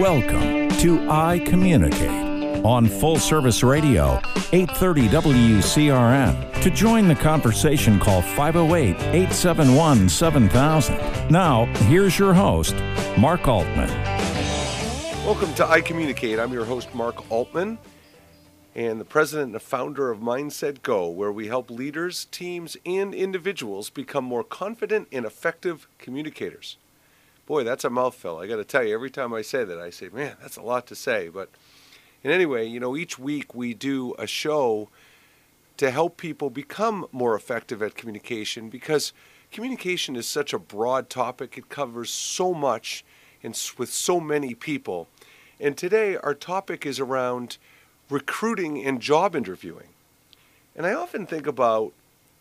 Welcome to I Communicate on Full Service Radio, 830 WCRN. To join the conversation, call 508 871 7000. Now, here's your host, Mark Altman. Welcome to I Communicate. I'm your host, Mark Altman, and the president and founder of Mindset Go, where we help leaders, teams, and individuals become more confident and effective communicators. Boy, that's a mouthful. I got to tell you, every time I say that, I say, man, that's a lot to say. But and anyway, you know, each week we do a show to help people become more effective at communication because communication is such a broad topic. It covers so much and with so many people. And today our topic is around recruiting and job interviewing. And I often think about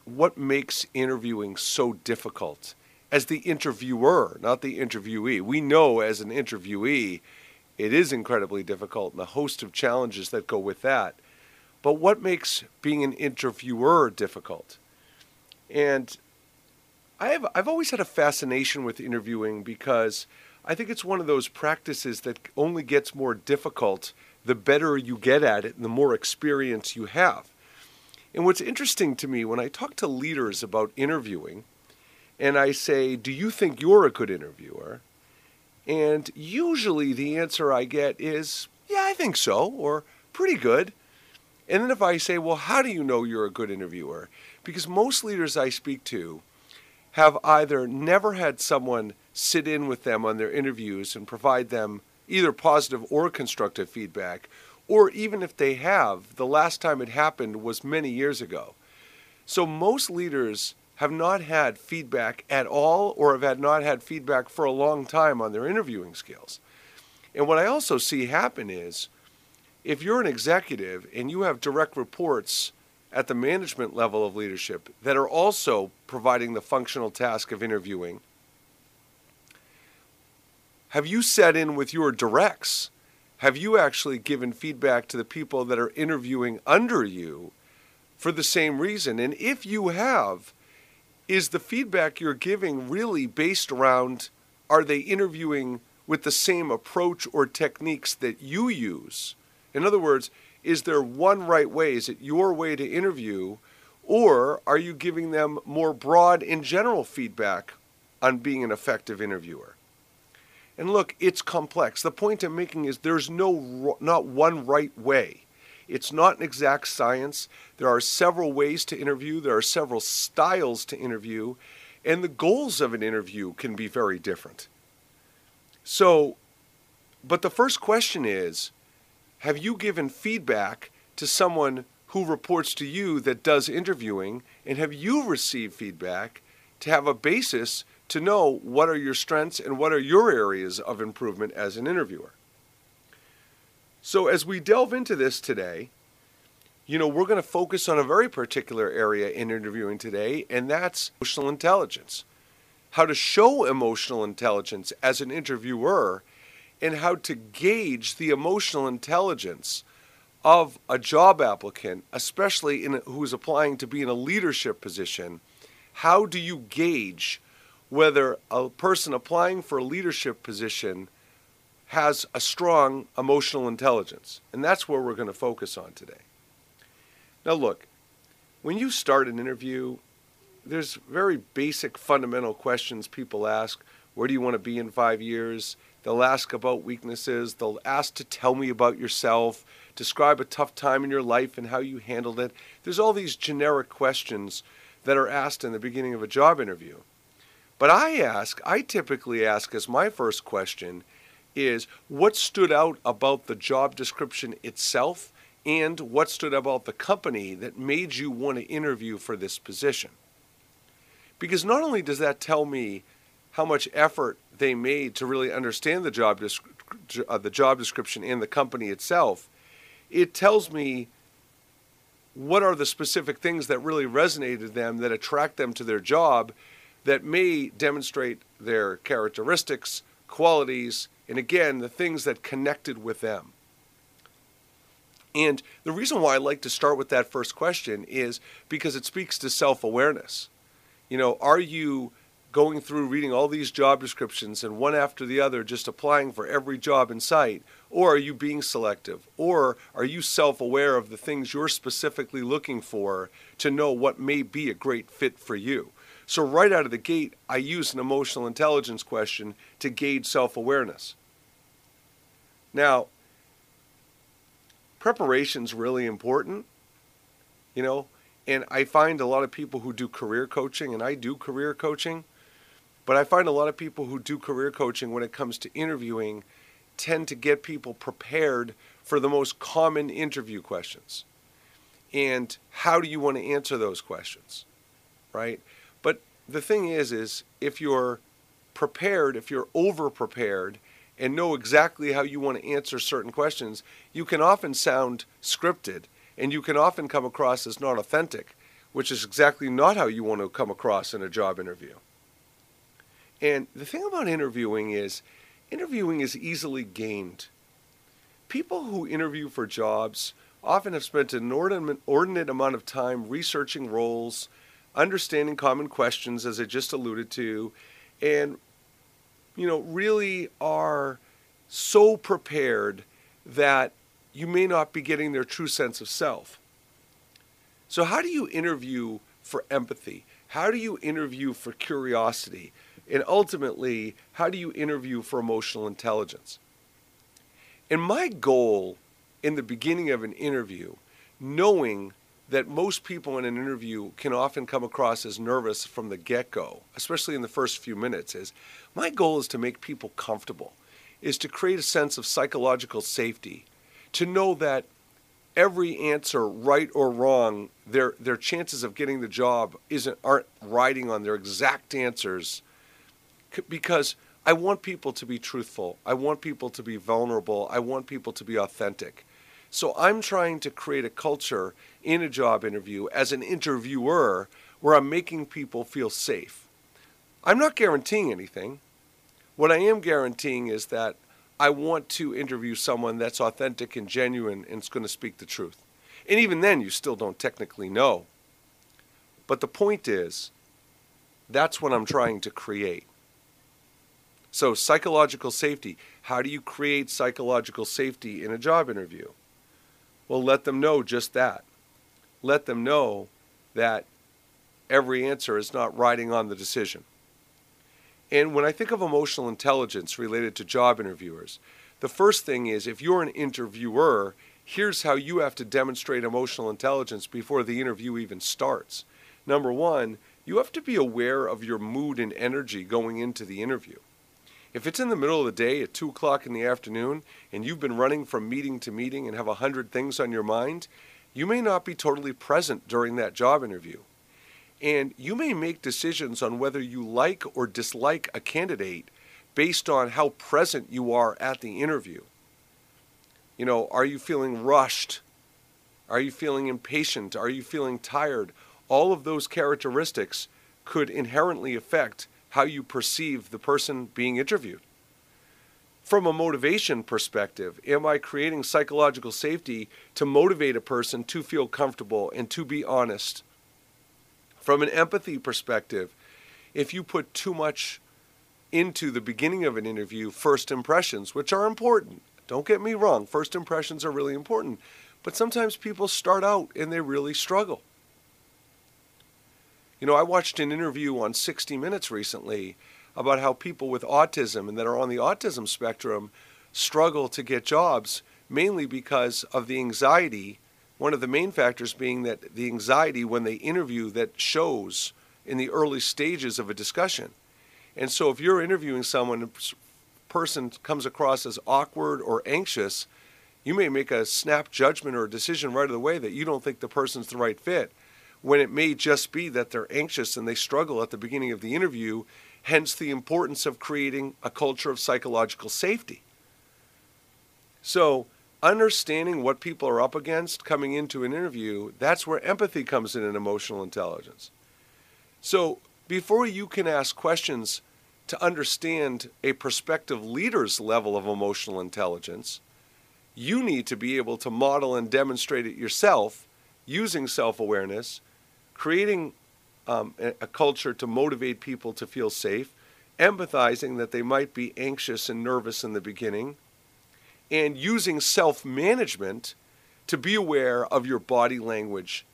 what makes interviewing so difficult as the interviewer, not the interviewee. We know as an interviewee it is incredibly difficult and a host of challenges that go with that. But what makes being an interviewer difficult? And I have I've always had a fascination with interviewing because I think it's one of those practices that only gets more difficult the better you get at it and the more experience you have. And what's interesting to me when I talk to leaders about interviewing and I say, "Do you think you're a good interviewer?" And usually the answer I get is, yeah, I think so, or pretty good. And then if I say, well, how do you know you're a good interviewer? Because most leaders I speak to have either never had someone sit in with them on their interviews and provide them either positive or constructive feedback, or even if they have, the last time it happened was many years ago. So most leaders have not had feedback at all or have had not had feedback for a long time on their interviewing skills. And what I also see happen is if you're an executive and you have direct reports at the management level of leadership that are also providing the functional task of interviewing, have you set in with your directs? Have you actually given feedback to the people that are interviewing under you for the same reason? And if you have, is the feedback you're giving really based around are they interviewing with the same approach or techniques that you use? In other words, is there one right way? Is it your way to interview? Or are you giving them more broad and general feedback on being an effective interviewer? And look, it's complex. The point I'm making is there's no not one right way. It's not an exact science. There are several ways to interview, there are several styles to interview, and the goals of an interview can be very different. So, but the first question is Have you given feedback to someone who reports to you that does interviewing, and have you received feedback to have a basis to know what are your strengths and what are your areas of improvement as an interviewer? So, as we delve into this today, you know, we're going to focus on a very particular area in interviewing today, and that's emotional intelligence. How to show emotional intelligence as an interviewer, and how to gauge the emotional intelligence of a job applicant, especially in, who is applying to be in a leadership position. How do you gauge whether a person applying for a leadership position has a strong emotional intelligence. And that's where we're going to focus on today. Now, look, when you start an interview, there's very basic fundamental questions people ask. Where do you want to be in five years? They'll ask about weaknesses. They'll ask to tell me about yourself, describe a tough time in your life and how you handled it. There's all these generic questions that are asked in the beginning of a job interview. But I ask, I typically ask as my first question, is what stood out about the job description itself and what stood out about the company that made you want to interview for this position. Because not only does that tell me how much effort they made to really understand the job, uh, the job description and the company itself, it tells me what are the specific things that really resonated them that attract them to their job that may demonstrate their characteristics, qualities, and again, the things that connected with them. And the reason why I like to start with that first question is because it speaks to self awareness. You know, are you going through reading all these job descriptions and one after the other just applying for every job in sight? Or are you being selective? Or are you self aware of the things you're specifically looking for to know what may be a great fit for you? So, right out of the gate, I use an emotional intelligence question to gauge self awareness. Now, preparation's really important, you know, and I find a lot of people who do career coaching, and I do career coaching, but I find a lot of people who do career coaching when it comes to interviewing tend to get people prepared for the most common interview questions. And how do you want to answer those questions? Right? The thing is is if you're prepared, if you're over prepared and know exactly how you want to answer certain questions, you can often sound scripted and you can often come across as not authentic, which is exactly not how you want to come across in a job interview. And the thing about interviewing is, interviewing is easily gained. People who interview for jobs often have spent an inordinate amount of time researching roles, understanding common questions, as I just alluded to, and you know, really are so prepared that you may not be getting their true sense of self. So, how do you interview for empathy? How do you interview for curiosity? And ultimately, how do you interview for emotional intelligence? And my goal in the beginning of an interview, knowing that most people in an interview can often come across as nervous from the get go, especially in the first few minutes, is my goal is to make people comfortable, is to create a sense of psychological safety, to know that every answer, right or wrong, their, their chances of getting the job isn't, aren't riding on their exact answers because I want people to be truthful. I want people to be vulnerable. I want people to be authentic. So I'm trying to create a culture in a job interview as an interviewer where I'm making people feel safe. I'm not guaranteeing anything. What I am guaranteeing is that I want to interview someone that's authentic and genuine and is going to speak the truth. And even then, you still don't technically know. But the point is, that's what I'm trying to create. So, psychological safety. How do you create psychological safety in a job interview? Well, let them know just that. Let them know that every answer is not riding on the decision. And when I think of emotional intelligence related to job interviewers, the first thing is if you're an interviewer, here's how you have to demonstrate emotional intelligence before the interview even starts. Number one, you have to be aware of your mood and energy going into the interview. If it's in the middle of the day at 2 o'clock in the afternoon and you've been running from meeting to meeting and have a hundred things on your mind, you may not be totally present during that job interview. And you may make decisions on whether you like or dislike a candidate based on how present you are at the interview. You know, are you feeling rushed? Are you feeling impatient? Are you feeling tired? All of those characteristics could inherently affect how you perceive the person being interviewed. From a motivation perspective, am I creating psychological safety to motivate a person to feel comfortable and to be honest? From an empathy perspective, if you put too much into the beginning of an interview, first impressions, which are important, don't get me wrong, first impressions are really important, but sometimes people start out and they really struggle. You know, I watched an interview on 60 Minutes recently about how people with autism and that are on the autism spectrum struggle to get jobs mainly because of the anxiety. One of the main factors being that the anxiety when they interview that shows in the early stages of a discussion. And so if you're interviewing someone, a person comes across as awkward or anxious, you may make a snap judgment or a decision right away that you don't think the person's the right fit when it may just be that they're anxious and they struggle at the beginning of the interview, hence the importance of creating a culture of psychological safety. So, understanding what people are up against coming into an interview, that's where empathy comes in and emotional intelligence. So, before you can ask questions to understand a prospective leader's level of emotional intelligence, you need to be able to model and demonstrate it yourself using self awareness creating um, a, culture to motivate people to feel safe, empathizing that they might be anxious and nervous in the beginning, and using self management to be aware of your body language,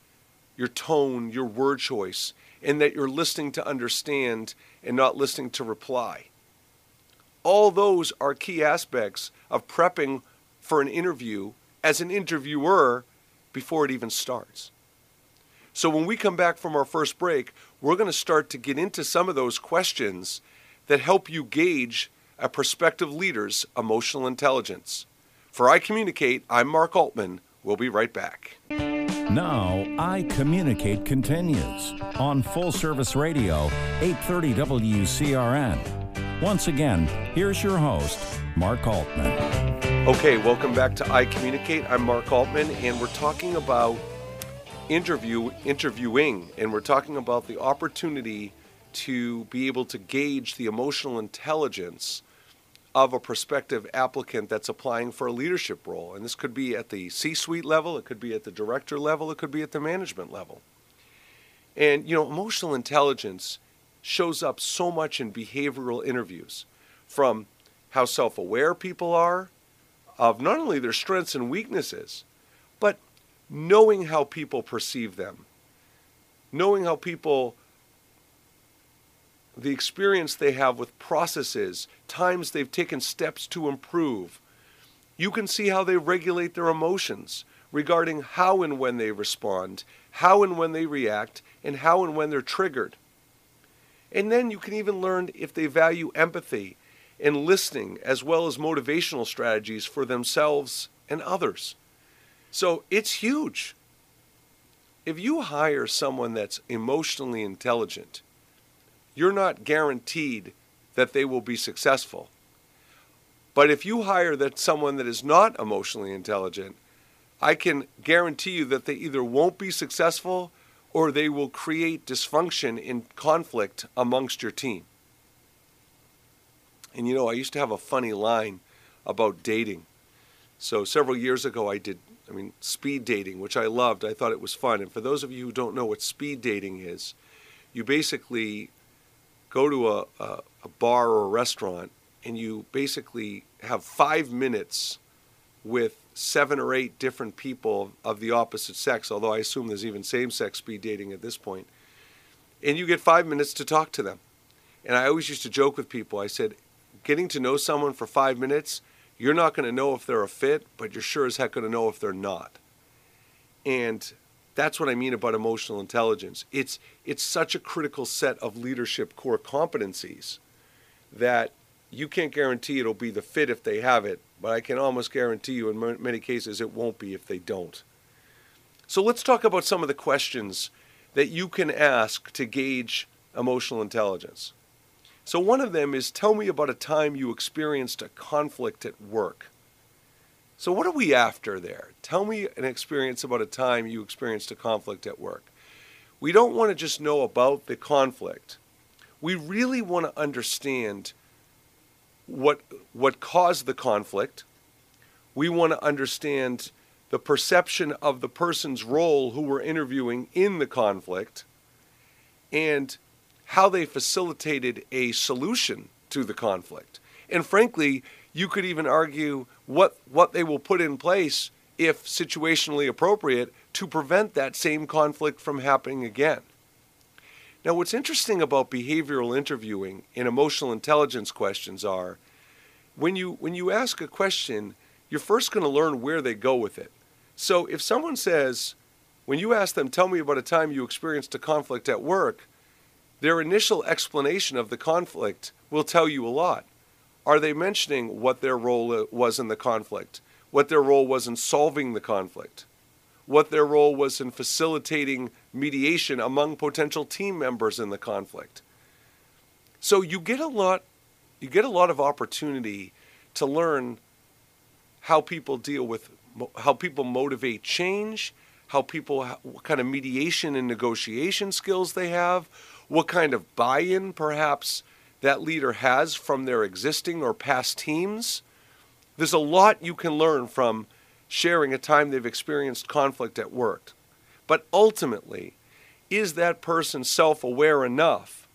your tone, your word choice, and that you're listening to understand and not listening to reply. All those are key aspects of prepping for an interview as an interviewer before it even starts. So, when we come back from our first break, we're going to start to get into some of those questions that help you gauge a prospective leader's emotional intelligence. For I Communicate, I'm Mark Altman. We'll be right back. Now, I Communicate continues on Full Service Radio, 830 WCRN. Once again, here's your host, Mark Altman. Okay, welcome back to I Communicate. I'm Mark Altman, and we're talking about interview interviewing, and we're talking about the opportunity to be able to gauge the emotional intelligence of a prospective applicant that's applying for a leadership role. And this could be at the C suite level, it could be at the director level, it could be at the management level. And, you know, emotional intelligence shows up so much in behavioral interviews from how self aware people are of not only their strengths and weaknesses, knowing how people perceive them, knowing how people the experience they have with processes, times they've taken steps to improve. You can see how they regulate their emotions regarding how and when they respond, how and when they react, and how and when they're triggered. And then you can even learn if they value empathy and listening as well as motivational strategies for themselves and others. So it's huge. If you hire someone that's emotionally intelligent, you're not guaranteed that they will be successful. But if you hire that someone that is not emotionally intelligent, I can guarantee you that they either won't be successful or they will create dysfunction in conflict amongst your team. And you know, I used to have a funny line about dating. So several years ago, I did, I mean, speed dating, which I loved. I thought it was fun. And for those of you who don't know what speed dating is, you basically go to a, a, a bar or a restaurant and you basically have five minutes with seven or eight different people of the opposite sex, although I assume there's even same sex speed dating at this point. And you get five minutes to talk to them. And I always used to joke with people I said, getting to know someone for five minutes, you're not going to know if they're a fit, but you're sure as heck going to know if they're not. And that's what I mean about emotional intelligence. It's it's such a critical set of leadership core competencies that you can't guarantee it'll be the fit if they have it, but I can almost guarantee you in many cases it won't be if they don't. So let's talk about some of the questions that you can ask to gauge emotional intelligence. So one of them is tell me about a time you experienced a conflict at work. So, what are we after there? Tell me an experience about a time you experienced a conflict at work. We don't want to just know about the conflict. We really want to understand what, what caused the conflict. We want to understand the perception of the person's role who we're interviewing in the conflict and how they facilitated a solution to the conflict. And frankly, you could even argue what what they will put in place if situationally appropriate to prevent that same conflict from happening again. Now, what's interesting about behavioral interviewing and emotional intelligence questions are when you when you ask a question, you're first going to learn where they go with it. So if someone says, when you ask them, tell me about a time you experienced a conflict at work, their initial explanation of the conflict will tell you a lot are they mentioning what their role was in the conflict, what their role was in solving the conflict, what their role was in facilitating mediation among potential team members in the conflict? So you get a lot you get a lot of opportunity to learn how people deal with how people motivate change, how people what kind of mediation and negotiation skills they have, what kind of buy-in perhaps that leader has from their existing or past teams. There's a lot you can learn from sharing a time they've experienced conflict at work. But ultimately, is that person self aware enough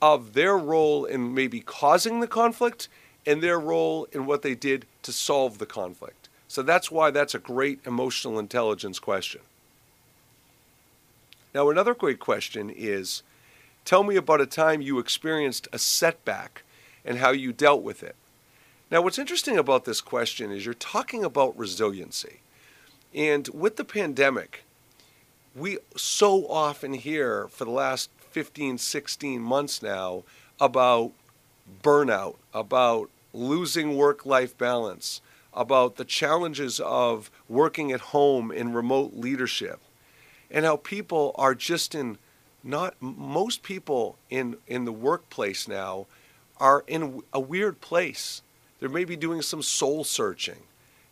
of their role in maybe causing the conflict and their role in what they did to solve the conflict? So that's why that's a great emotional intelligence question. Now, another great question is tell me about a time you experienced a setback and how you dealt with it. Now, what's interesting about this question is you're talking about resiliency. And with the pandemic, we so often hear for the last 15, 16 months now about burnout, about losing work life balance, about the challenges of working at home in remote leadership, and how people are just in not most people in in the workplace now are in a weird place. They may be doing some soul searching.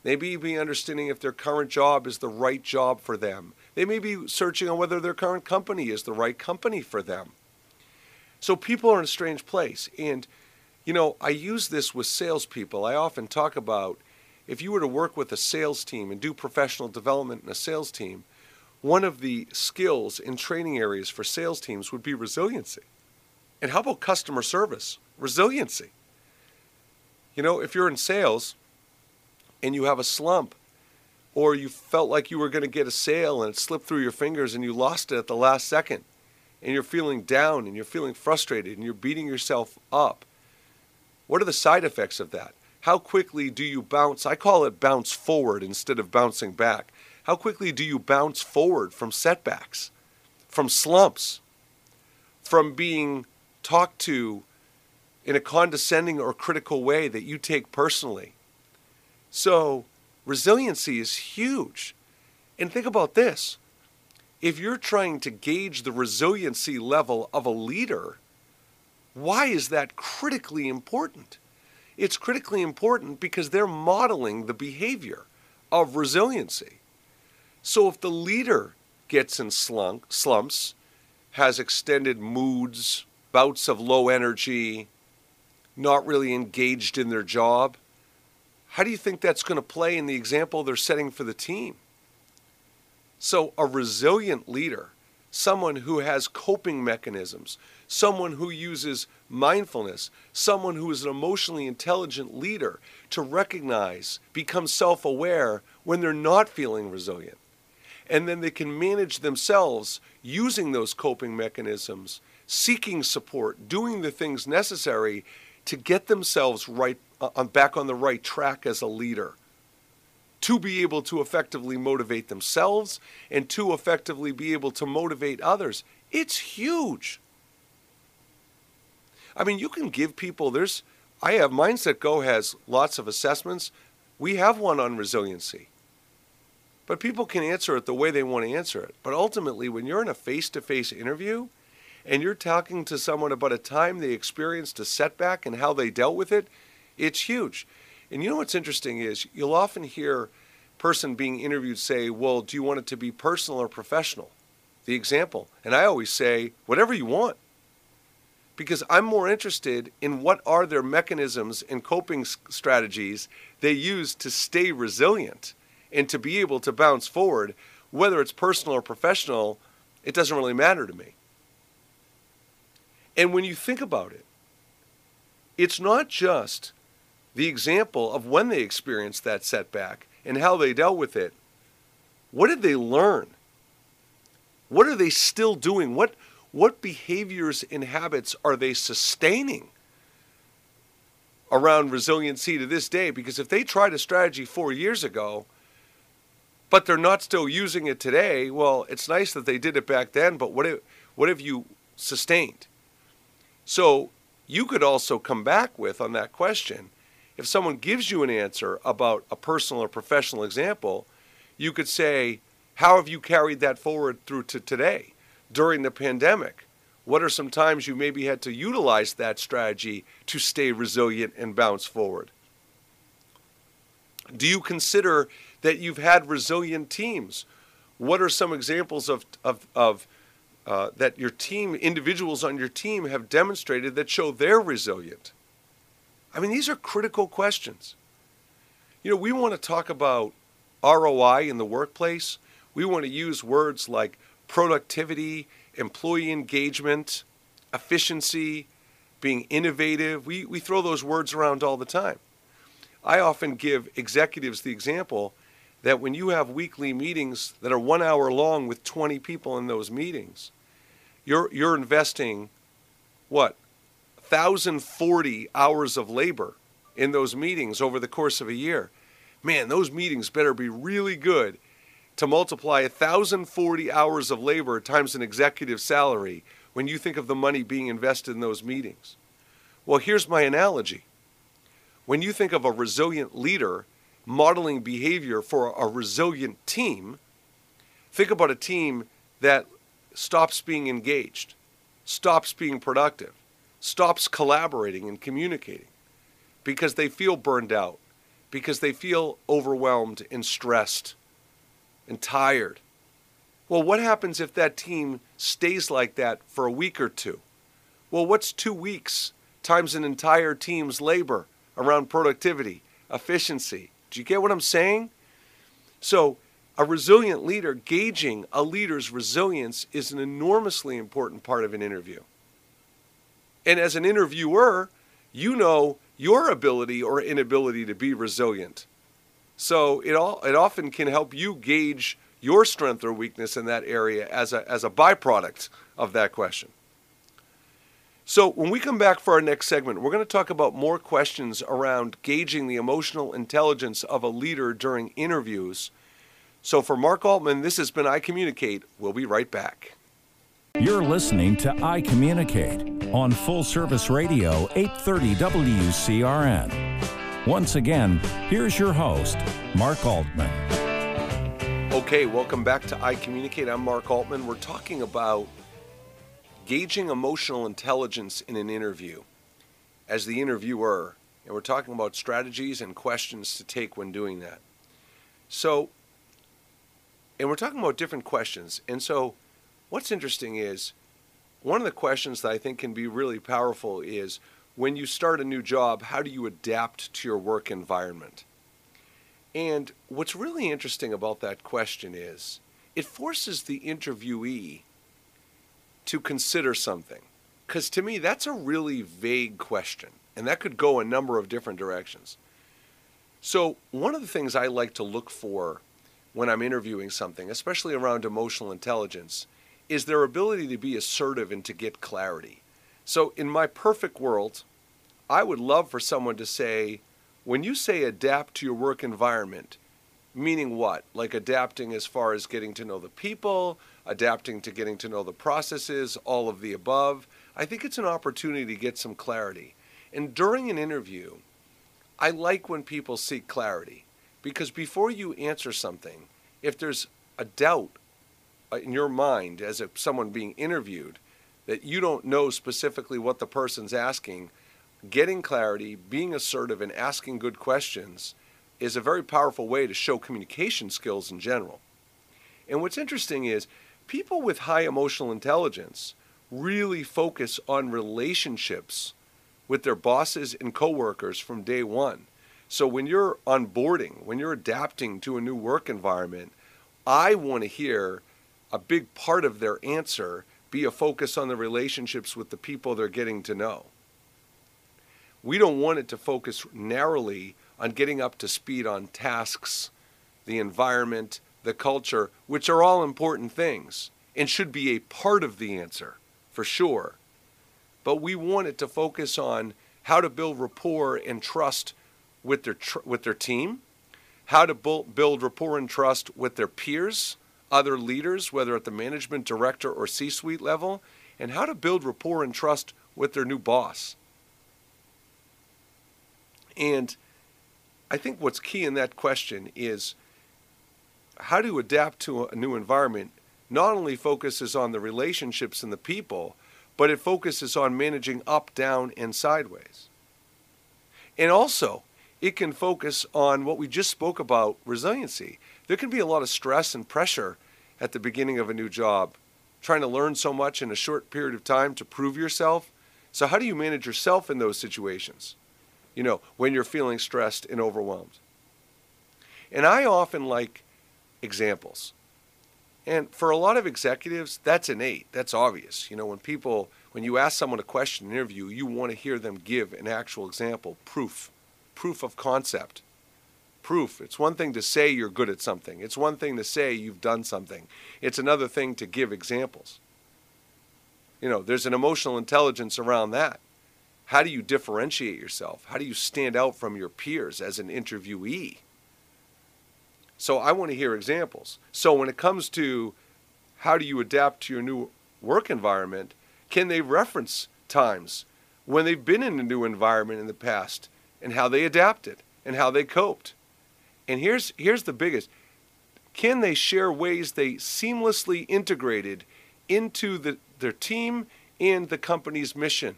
They may be understanding if their current job is the right job for them. They may be searching on whether their current company is the right company for them. So people are in a strange place. And, you know, I use this with salespeople. I often talk about if you were to work with a sales team and do professional development in a sales team, one of the skills in training areas for sales teams would be resiliency. And how about customer service? Resiliency. You know, if you're in sales and you have a slump, or you felt like you were going to get a sale and it slipped through your fingers and you lost it at the last second, and you're feeling down and you're feeling frustrated and you're beating yourself up, what are the side effects of that? How quickly do you bounce? I call it bounce forward instead of bouncing back. How quickly do you bounce forward from setbacks, from slumps, from being talked to in a condescending or critical way that you take personally? So, resiliency is huge. And think about this if you're trying to gauge the resiliency level of a leader, why is that critically important? It's critically important because they're modeling the behavior of resiliency. So if the leader gets in slunk, slumps, has extended moods, bouts of low energy, not really engaged in their job, how do you think that's going to play in the example they're setting for the team? So, a resilient leader, someone who has coping mechanisms, someone who uses mindfulness, someone who is an emotionally intelligent leader to recognize, become self aware when they're not feeling resilient and then they can manage themselves using those coping mechanisms, seeking support, doing the things necessary to get themselves right uh, back on the right track as a leader. To be able to effectively motivate themselves and to effectively be able to motivate others. It's huge. I mean, you can give people, there's, I have Mindset Go has lots of assessments. We have one on resiliency. But people can answer it the way they want to answer it. But ultimately, when you're in a face to face interview and you're talking to someone about a time they experienced a setback and how they dealt with it, it's huge. And you know what's interesting is you'll often hear person being interviewed say, "Well, do you want it to be personal or professional?" The example. And I always say, "Whatever you want." Because I'm more interested in what are their mechanisms and coping strategies they use to stay resilient and to be able to bounce forward, whether it's personal or professional, it doesn't really matter to me. And when you think about it, it's not just the example of when they experienced that setback and how they dealt with it. What did they learn? What are they still doing? What, what behaviors and habits are they sustaining around resiliency to this day? Because if they tried a strategy four years ago, but they're not still using it today. Well, it's nice that they did it back then, but what if, what have you sustained? So you could also come back with on that question. If someone gives you an answer about a personal or professional example, you could say, How have you carried that forward through to today during the pandemic? What are some times you maybe had to utilize that strategy to stay resilient and bounce forward? Do you consider that you've had resilient teams? What are some examples of, of, of uh, that your team, individuals on your team have demonstrated that show they're resilient? I mean, these are critical questions. You know, we want to talk about ROI in the workplace. We want to use words like productivity employee engagement, efficiency, being innovative. We, we throw those words around all the time. I often give executives the example that when you have weekly meetings that are one hour long with 20 people in those meetings, you're, you're investing what? 1,040 hours of labor in those meetings over the course of a year. Man, those meetings better be really good to multiply 1,040 hours of labor times an executive salary when you think of the money being invested in those meetings. Well, here's my analogy. When you think of a resilient leader modeling behavior for a resilient team, think about a team that stops being engaged, stops being productive, stops collaborating and communicating because they feel burned out, because they feel overwhelmed and stressed and tired. Well, what happens if that team stays like that for a week or two? Well, what's two weeks times an entire team's labor around productivity, efficiency? Do you get what I'm saying? So, a resilient leader, gauging a leader's resilience, is an enormously important part of an interview. And as an interviewer, you know your ability or inability to be resilient. So it all it often can help you gauge your strength or weakness in that area as a as a byproduct of that question. So when we come back for our next segment, we're going to talk about more questions around gauging the emotional intelligence of a leader during interviews. So for Mark Altman, this has been I Communicate. We'll be right back. You're listening to I Communicate on Full Service Radio 830 WCRN. Once again, here's your host, Mark Altman. Okay, welcome back to I Communicate. I'm Mark Altman. We're talking about gauging emotional intelligence in an interview as the interviewer, and we're talking about strategies and questions to take when doing that. So, and we're talking about different questions. And so, what's interesting is one of the questions that I think can be really powerful is when you start a new job, how do you adapt to your work environment? And what's really interesting about that question is it forces the interviewee to consider something. Because to me, that's a really vague question, and that could go a number of different directions. So, one of the things I like to look for when I'm interviewing something, especially around emotional intelligence, is their ability to be assertive and to get clarity. So, in my perfect world, I would love for someone to say, when you say adapt to your work environment, meaning what? Like adapting as far as getting to know the people, adapting to getting to know the processes, all of the above. I think it's an opportunity to get some clarity. And during an interview, I like when people seek clarity because before you answer something, if there's a doubt uh, in your mind as if someone being interviewed that you don't know specifically what the person's asking, getting clarity, being assertive, and asking good questions is a very powerful way to show communication skills in general. And what's interesting is people with high emotional intelligence really focus on relationships with their bosses and coworkers from day one. So when you're onboarding, when you're adapting to a new work environment, I want to hear a big part of their answer be a focus on the relationships with the people they're getting to know. We don't want it to focus narrowly on getting up to speed on tasks, the environment, the culture, which are all important things and should be a part of the answer for sure. But we want it to focus on how to build rapport and trust with their tr- with their team, how to build rapport and trust with their peers, other leaders, whether at the management director or C-suite level, and how to build rapport and trust with their new boss. And I think what's key in that question is how to adapt to a new environment not only focuses on the relationships and the people, but it focuses on managing up, down, and sideways. And also, it can focus on what we just spoke about resiliency. There can be a lot of stress and pressure at the beginning of a new job, trying to learn so much in a short period of time to prove yourself. So, how do you manage yourself in those situations? you know, when you're feeling stressed and overwhelmed. And I often like examples. And for a lot of executives, that's innate. That's obvious. You know, when people, when you ask someone a question in an interview, you want to hear them give an actual example, proof, proof of concept. Proof. It's one thing to say you're good at something, it's one thing to say you've done something, it's another thing to give examples. You know, there's an emotional intelligence around that. How do you differentiate yourself? How do you stand out from your peers as an interviewee? So I want to hear examples. So when it comes to how do you adapt to your new work environment, can they reference times when they've been in a new environment in the past and how they adapted and how they coped? And here's here's the biggest. Can they share ways they seamlessly integrated into the, their team and the company's mission?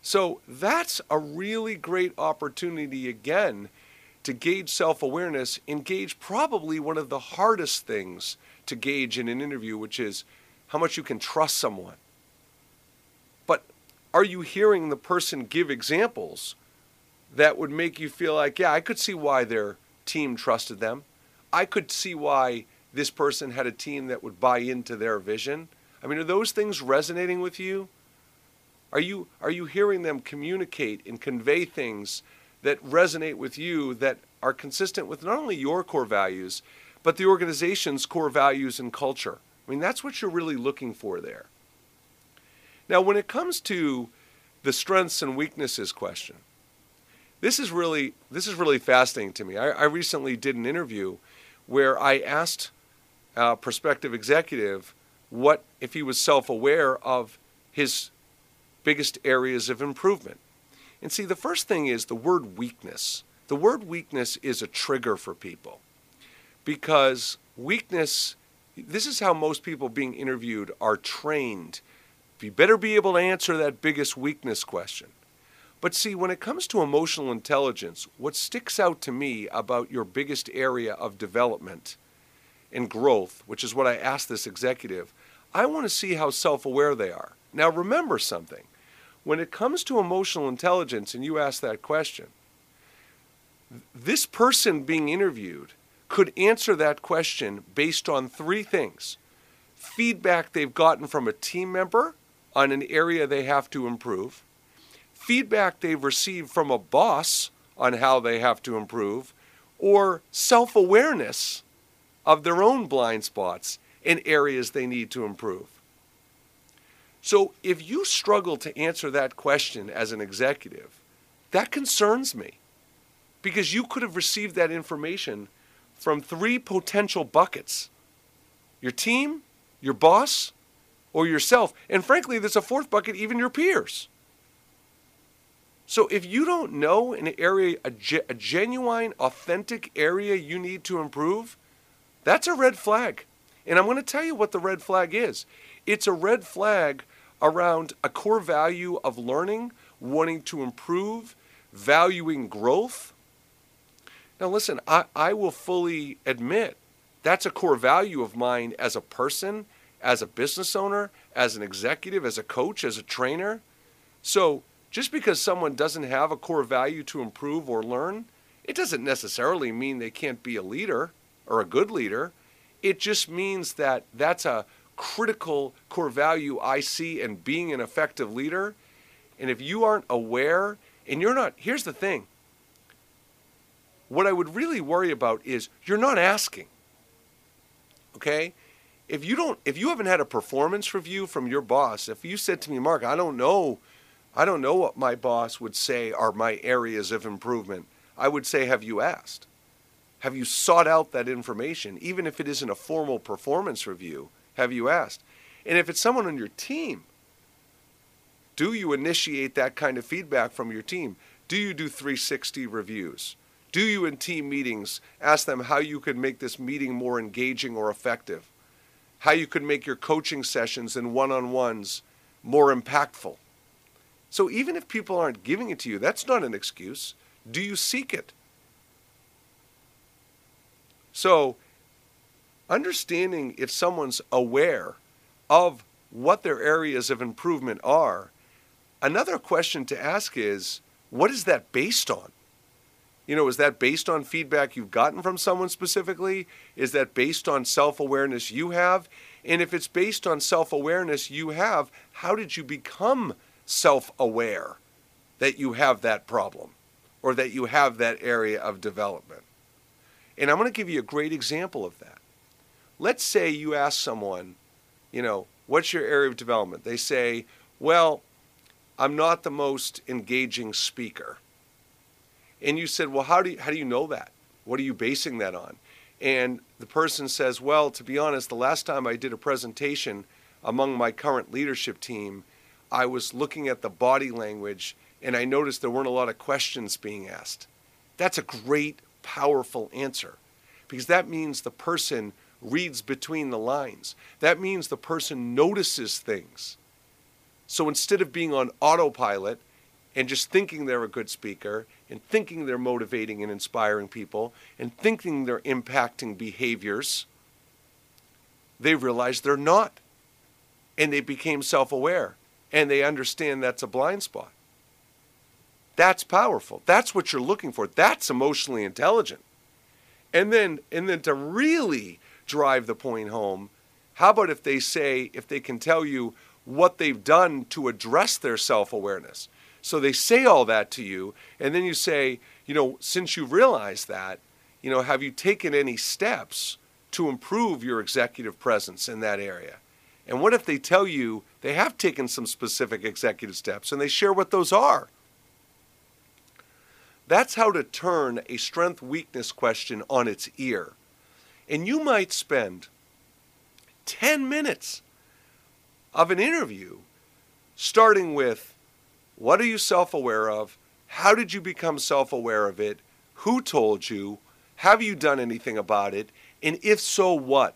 So that's a really great opportunity again to gauge self awareness, engage probably one of the hardest things to gauge in an interview, which is how much you can trust someone. But are you hearing the person give examples that would make you feel like, yeah, I could see why their team trusted them? I could see why this person had a team that would buy into their vision. I mean, are those things resonating with you? Are you are you hearing them communicate and convey things that resonate with you that are consistent with not only your core values, but the organization's core values and culture. I mean, that's what you're really looking for there. Now, when it comes to the strengths and weaknesses question, this is really this is really fascinating to me. I, I recently did an interview where I asked a prospective executive what if he was self-aware of his biggest areas of improvement. And see, the first thing is the word weakness. The word weakness is a trigger for people because weakness, this is how most people being interviewed are trained. You better be able to answer that biggest weakness question. But see, when it comes to emotional intelligence, what sticks out to me about your biggest area of development and growth, which is what I asked this executive, I want to see how self aware they are. Now, remember something when it comes to emotional intelligence, and you ask that question, this person being interviewed could answer that question based on three things. Feedback they've gotten from a team member on an area they have to improve, feedback they've received from a boss on how they have to improve, or self awareness of their own blind spots and areas they need to improve. So if you struggle to answer that question as an executive, that concerns me because you could have received that information from three potential buckets your team, your boss, or yourself. And frankly, there's a fourth bucket, even your peers. So if you don't know an area, a, ge- a genuine, authentic area you need to improve, that's a red flag. And I'm going to tell you what the red flag is. It's a red flag around a core value of learning, wanting to improve, valuing growth. Now, listen, I, I will fully admit that's a core value of mine as a person, as a business owner, as an executive, as a coach, as a trainer. So, just because someone doesn't have a core value to improve or learn, it doesn't necessarily mean they can't be a leader or a good leader. It just means that that's a critical core value I see in being an effective leader. And if you aren't aware, and you're not, here's the thing what I would really worry about is you're not asking. Okay? If you don't if you haven't had a performance review from your boss, if you said to me, "Mark, I don't know I don't know what my boss would say are my areas of improvement." I would say, "Have you asked?" Have you sought out that information even if it isn't a formal performance review? Have you asked? And if it's someone on your team, do you initiate that kind of feedback from your team? Do you do 360 reviews? Do you, in team meetings, ask them how you could make this meeting more engaging or effective? How you could make your coaching sessions and one on ones more impactful? So, even if people aren't giving it to you, that's not an excuse. Do you seek it? So, understanding if someone's aware of what their areas of improvement are. Another question to ask is what is that based on? You know, is that based on feedback you've gotten from someone specifically? Is that based on self awareness you have? And if it's based on self awareness you have, how did you become self aware that you have that problem or that you have that area of development? And I'm going to give you a great example of that. Let's say you ask someone, you know, what's your area of development? They say, well, I'm not the most engaging speaker. And you said, well, how do you, how do you know that? What are you basing that on? And the person says, well, to be honest, the last time I did a presentation among my current leadership team, I was looking at the body language and I noticed there weren't a lot of questions being asked. That's a great, powerful answer because that means the person reads between the lines. That means the person notices things. So instead of being on autopilot and just thinking they're a good speaker and thinking they're motivating and inspiring people and thinking they're impacting behaviors, they realize they're not. And they became self aware and they understand that's a blind spot. That's powerful. That's what you're looking for. That's emotionally intelligent. And then and then to really drive the point home, how about if they say if they can tell you what they've done to address their self awareness. So they say all that to you, and then you say, you know, since you realize that, you know, have you taken any steps to improve your executive presence in that area? And what if they tell you they have taken some specific executive steps and they share what those are? That's how to turn a strength weakness question on its ear. And you might spend 10 minutes of an interview, starting with what are you self aware of? How did you become self aware of it? Who told you? Have you done anything about it? And if so, what?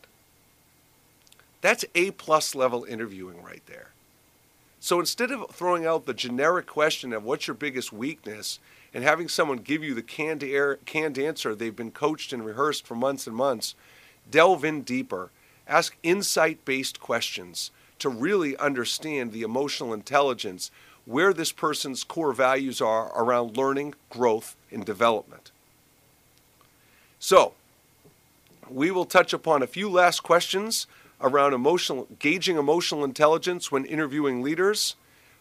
That's A plus level interviewing right there. So instead of throwing out the generic question of what's your biggest weakness and having someone give you the canned, air, canned answer they've been coached and rehearsed for months and months, delve in deeper. Ask insight based questions to really understand the emotional intelligence, where this person's core values are around learning, growth, and development. So, we will touch upon a few last questions around emotional, gauging emotional intelligence when interviewing leaders.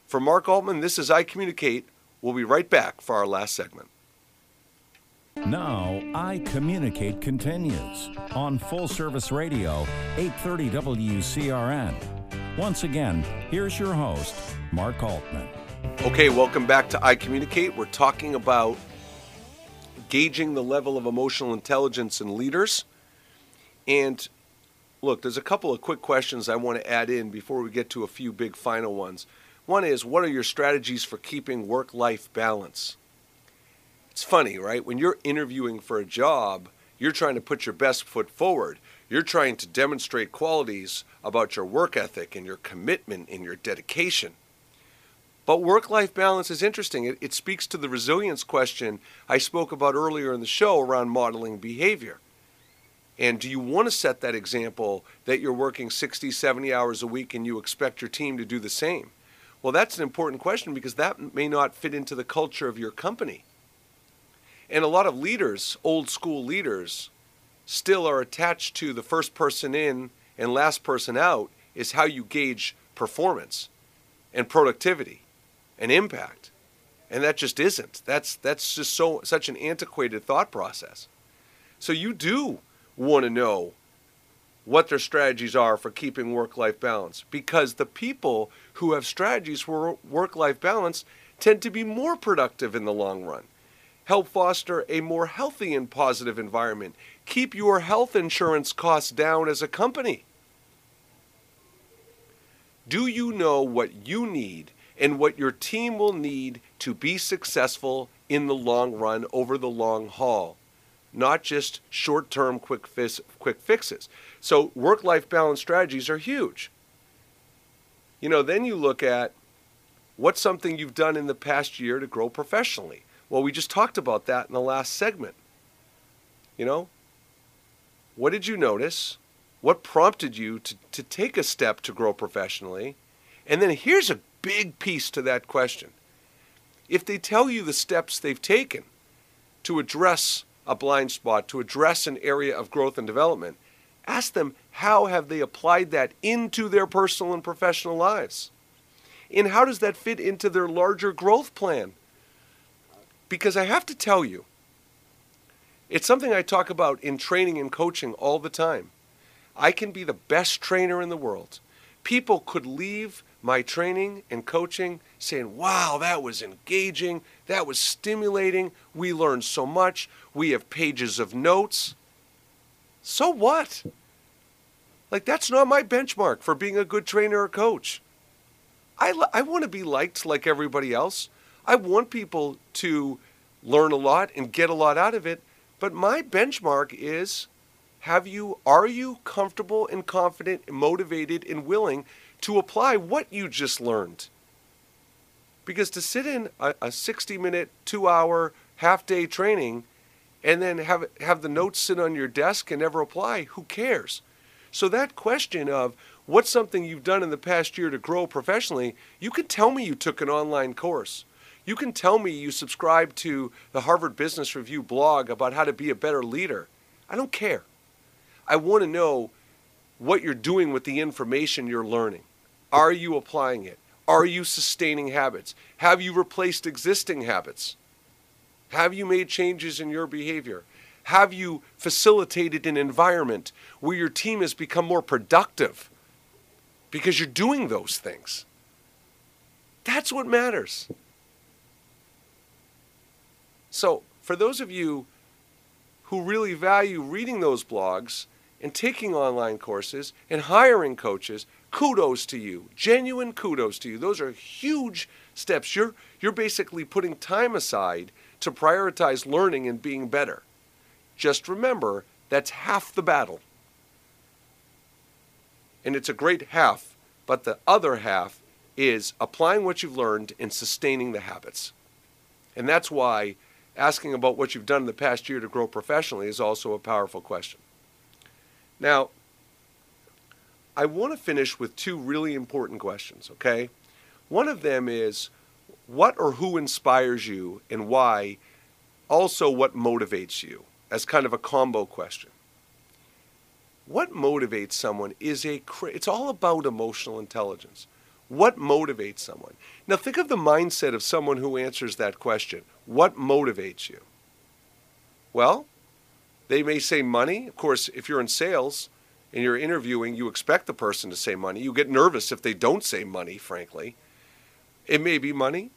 For Mark Altman, this is I Communicate. We'll be right back for our last segment. Now, I Communicate continues on Full Service Radio, 830 WCRN. Once again, here's your host, Mark Altman. Okay, welcome back to I Communicate. We're talking about gauging the level of emotional intelligence in leaders. And look, there's a couple of quick questions I want to add in before we get to a few big final ones. One is what are your strategies for keeping work life balance? It's funny, right? When you're interviewing for a job, you're trying to put your best foot forward. You're trying to demonstrate qualities about your work ethic and your commitment and your dedication. But work life balance is interesting. It, it, speaks to the resilience question I spoke about earlier in the show around modeling behavior. And do you want to set that example that you're working 60, 70 hours a week and you expect your team to do the same? Well, that's an important question because that may not fit into the culture of your company. And a lot of leaders, old school leaders, still are attached to the first person in and last person out is how you gauge performance and productivity and impact. And that just isn't. That's that's just so such an antiquated thought process. So you do want to know what their strategies are for keeping work-life balance because the people who have strategies for work-life balance tend to be more productive in the long run help foster a more healthy and positive environment, keep your health insurance costs down as a company. Do you know what you need and what your team will need to be successful in the long run over the long haul? Not just short term quick, quick fixes. So, work life balance strategies are huge. You know, then you look at what's something you've done in the past year to grow professionally. Well, we just talked about that in the last segment. You know, what did you notice? What prompted you to, to take a step to grow professionally? And then here's a big piece to that question. If they tell you the steps they've taken, to address a blind spot, to address an area of growth and development, ask them how have they applied that into their personal and professional lives? And how does that fit into their larger growth plan? Because I have to tell you, it's something I talk about in training and coaching all the time. I can be the best trainer in the world. People could leave my training and coaching saying, wow, that was engaging, that was stimulating, we learned so much, we have pages of notes. So what? Like, that's not my benchmark for being a good trainer or coach. I, I want to be liked like everybody else. I want people to learn a lot and get a lot out of it. But my benchmark is have you are you comfortable and confident and motivated and willing to apply what you just learned? Because to sit in a, a 60 minute, two hour, half day training and then have, have the notes sit on your desk and never apply, who cares? So that question of what's something you've done in the past year to grow professionally, you can tell me you took an online course. You can tell me you subscribe to the Harvard Business Review blog about how to be a better leader. I don't care. I want to know what you're doing with the information you're learning. Are you applying it? Are you sustaining habits? Have you replaced existing habits? Have you made changes in your behavior? Have you facilitated an environment where your team has become more productive because you're doing those things? That's what matters. So, for those of you who really value reading those blogs and taking online courses and hiring coaches, kudos to you. Genuine kudos to you. Those are huge steps. You're, you're basically putting time aside to prioritize learning and being better. Just remember, that's half the battle. And it's a great half, but the other half is applying what you've learned and sustaining the habits. And that's why asking about what you've done in the past year to grow professionally is also a powerful question. Now, I want to finish with two really important questions, okay? One of them is what or who inspires you and why, also what motivates you, as kind of a combo question. What motivates someone is a, it's all about emotional intelligence. What motivates someone? Now, think of the mindset of someone who answers that question. What motivates you? Well, they may say money. Of course, if you're in sales and you're interviewing, you expect the person to say money. You get nervous if they don't say money, frankly. It may be money.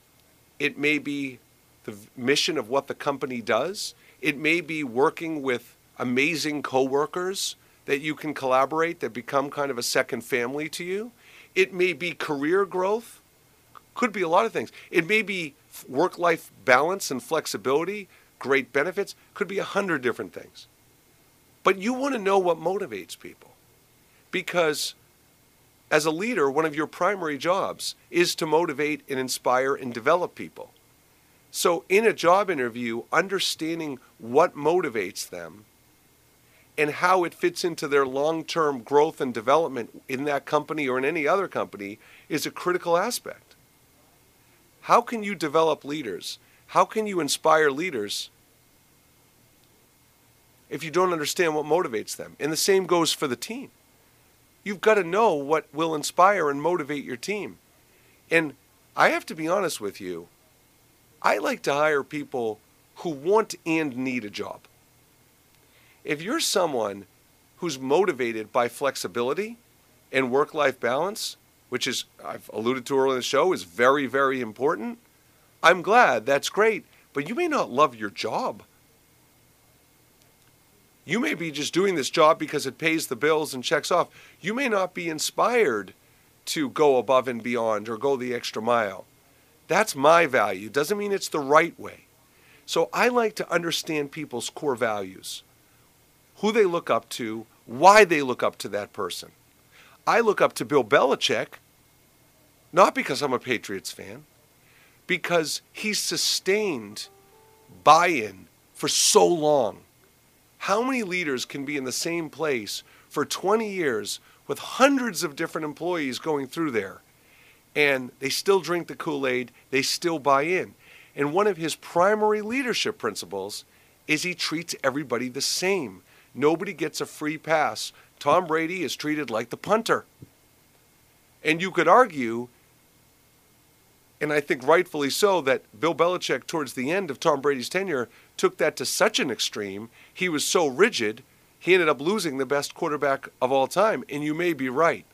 It may be the mission of what the company does. It may be working with amazing coworkers that you can collaborate that become kind of a second family to you. It may be career growth, could be a lot of things. It may be work life balance and flexibility, great benefits, could be a hundred different things. But you want to know what motivates people. Because as a leader, one of your primary jobs is to motivate and inspire and develop people. So, in a job interview, understanding what motivates them and how it fits into their long term growth and development in that company or in any other company is a critical aspect. How can you develop leaders? How can you inspire leaders if you don't understand what motivates them? And the same goes for the team. You've got to know what will inspire and motivate your team. And I have to be honest with you, I like to hire people who want and need a job. If you're someone who's motivated by flexibility and work life balance, which is, I've alluded to earlier in the show, is very, very important, I'm glad. That's great. But you may not love your job. You may be just doing this job because it pays the bills and checks off. You may not be inspired to go above and beyond or go the extra mile. That's my value. Doesn't mean it's the right way. So I like to understand people's core values who they look up to, why they look up to that person. I look up to Bill Belichick not because I'm a Patriots fan, because he's sustained buy in for so long. How many leaders can be in the same place for 20 years with hundreds of different employees going through there? And they still drink the Kool Aid, they still buy in. And one of his primary leadership principles is he treats everybody the same. Nobody gets a free pass. Tom Brady is treated like the punter. And you could argue, and I think rightfully so, that Bill Belichick, towards the end of Tom Brady's tenure, took that to such an extreme. He was so rigid, he ended up losing the best quarterback of all time. And you may be right.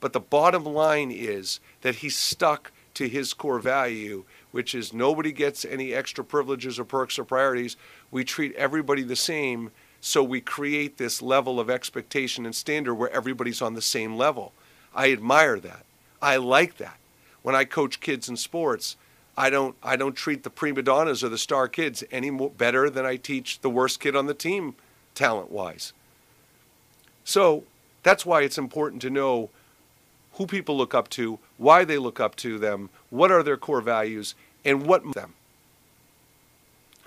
But the bottom line is that he stuck to his core value, which is nobody gets any extra privileges or perks or priorities. We treat everybody the same, so we create this level of expectation and standard where everybody's on the same level. I admire that. I like that. When I coach kids in sports, I don't I don't treat the prima donnas or the star kids any more better than I teach the worst kid on the team talent wise. So that's why it's important to know who people look up to, why they look up to them, what are their core values, and what them.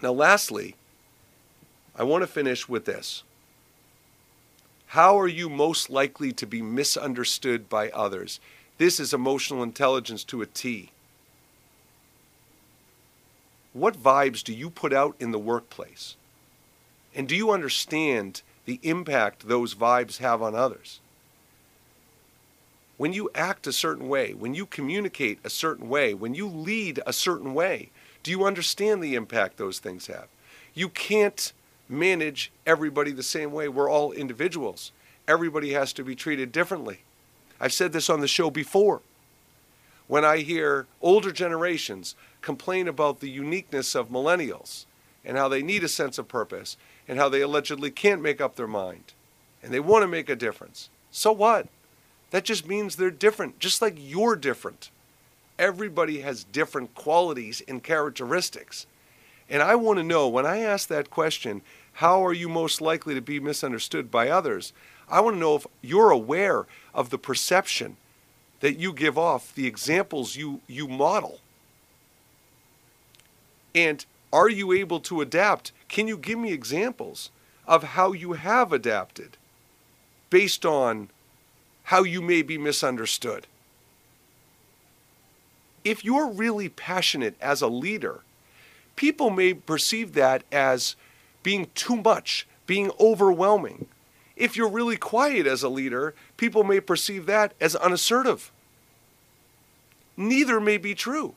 Now, lastly, I want to finish with this. How are you most likely to be misunderstood by others? This is emotional intelligence to a T. What vibes do you put out in the workplace? And do you understand the impact those vibes have on others? when you act a certain way, when you communicate a certain way, when you lead a certain way, do you understand the impact those things have? You can't manage everybody the same way. We're all individuals. Everybody has to be treated differently. I've said this on the show before. When I hear older generations complain about the uniqueness of millennials and how they need a sense of purpose and how they allegedly can't make up their mind and they want to make a difference, so what? That just means they're different, just like you're different. Everybody has different qualities and characteristics. And I want to know when I ask that question, how are you most likely to be misunderstood by others? I want to know if you're aware of the perception that you give off, the examples you, you model. And are you able to adapt? Can you give me examples of how you have adapted based on how you may be misunderstood. If you're really passionate as a leader, people may perceive that as being too much, being overwhelming. If you're really quiet as a leader, people may perceive that as unassertive. Neither may be true.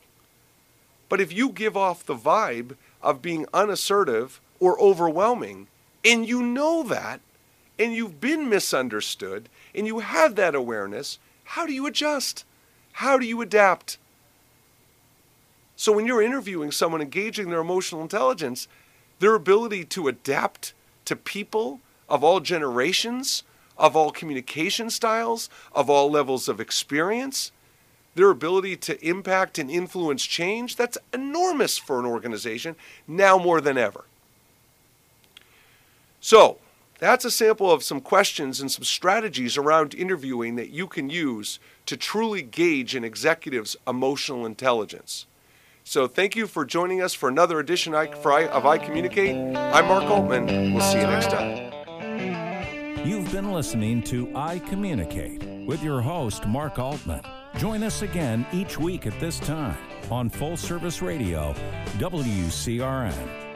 But if you give off the vibe of being unassertive or overwhelming, and you know that, and you've been misunderstood and you have that awareness, how do you adjust? How do you adapt? So when you're interviewing someone engaging their emotional intelligence, their ability to adapt to people of all generations, of all communication styles, of all levels of experience, their ability to impact and influence change, that's enormous for an organization now more than ever. So, that's a sample of some questions and some strategies around interviewing that you can use to truly gauge an executive's emotional intelligence. So thank you for joining us for another edition of I Communicate. I'm Mark Altman. We'll see you next time. You've been listening to I Communicate with your host, Mark Altman. Join us again each week at this time on Full Service Radio, WCRN.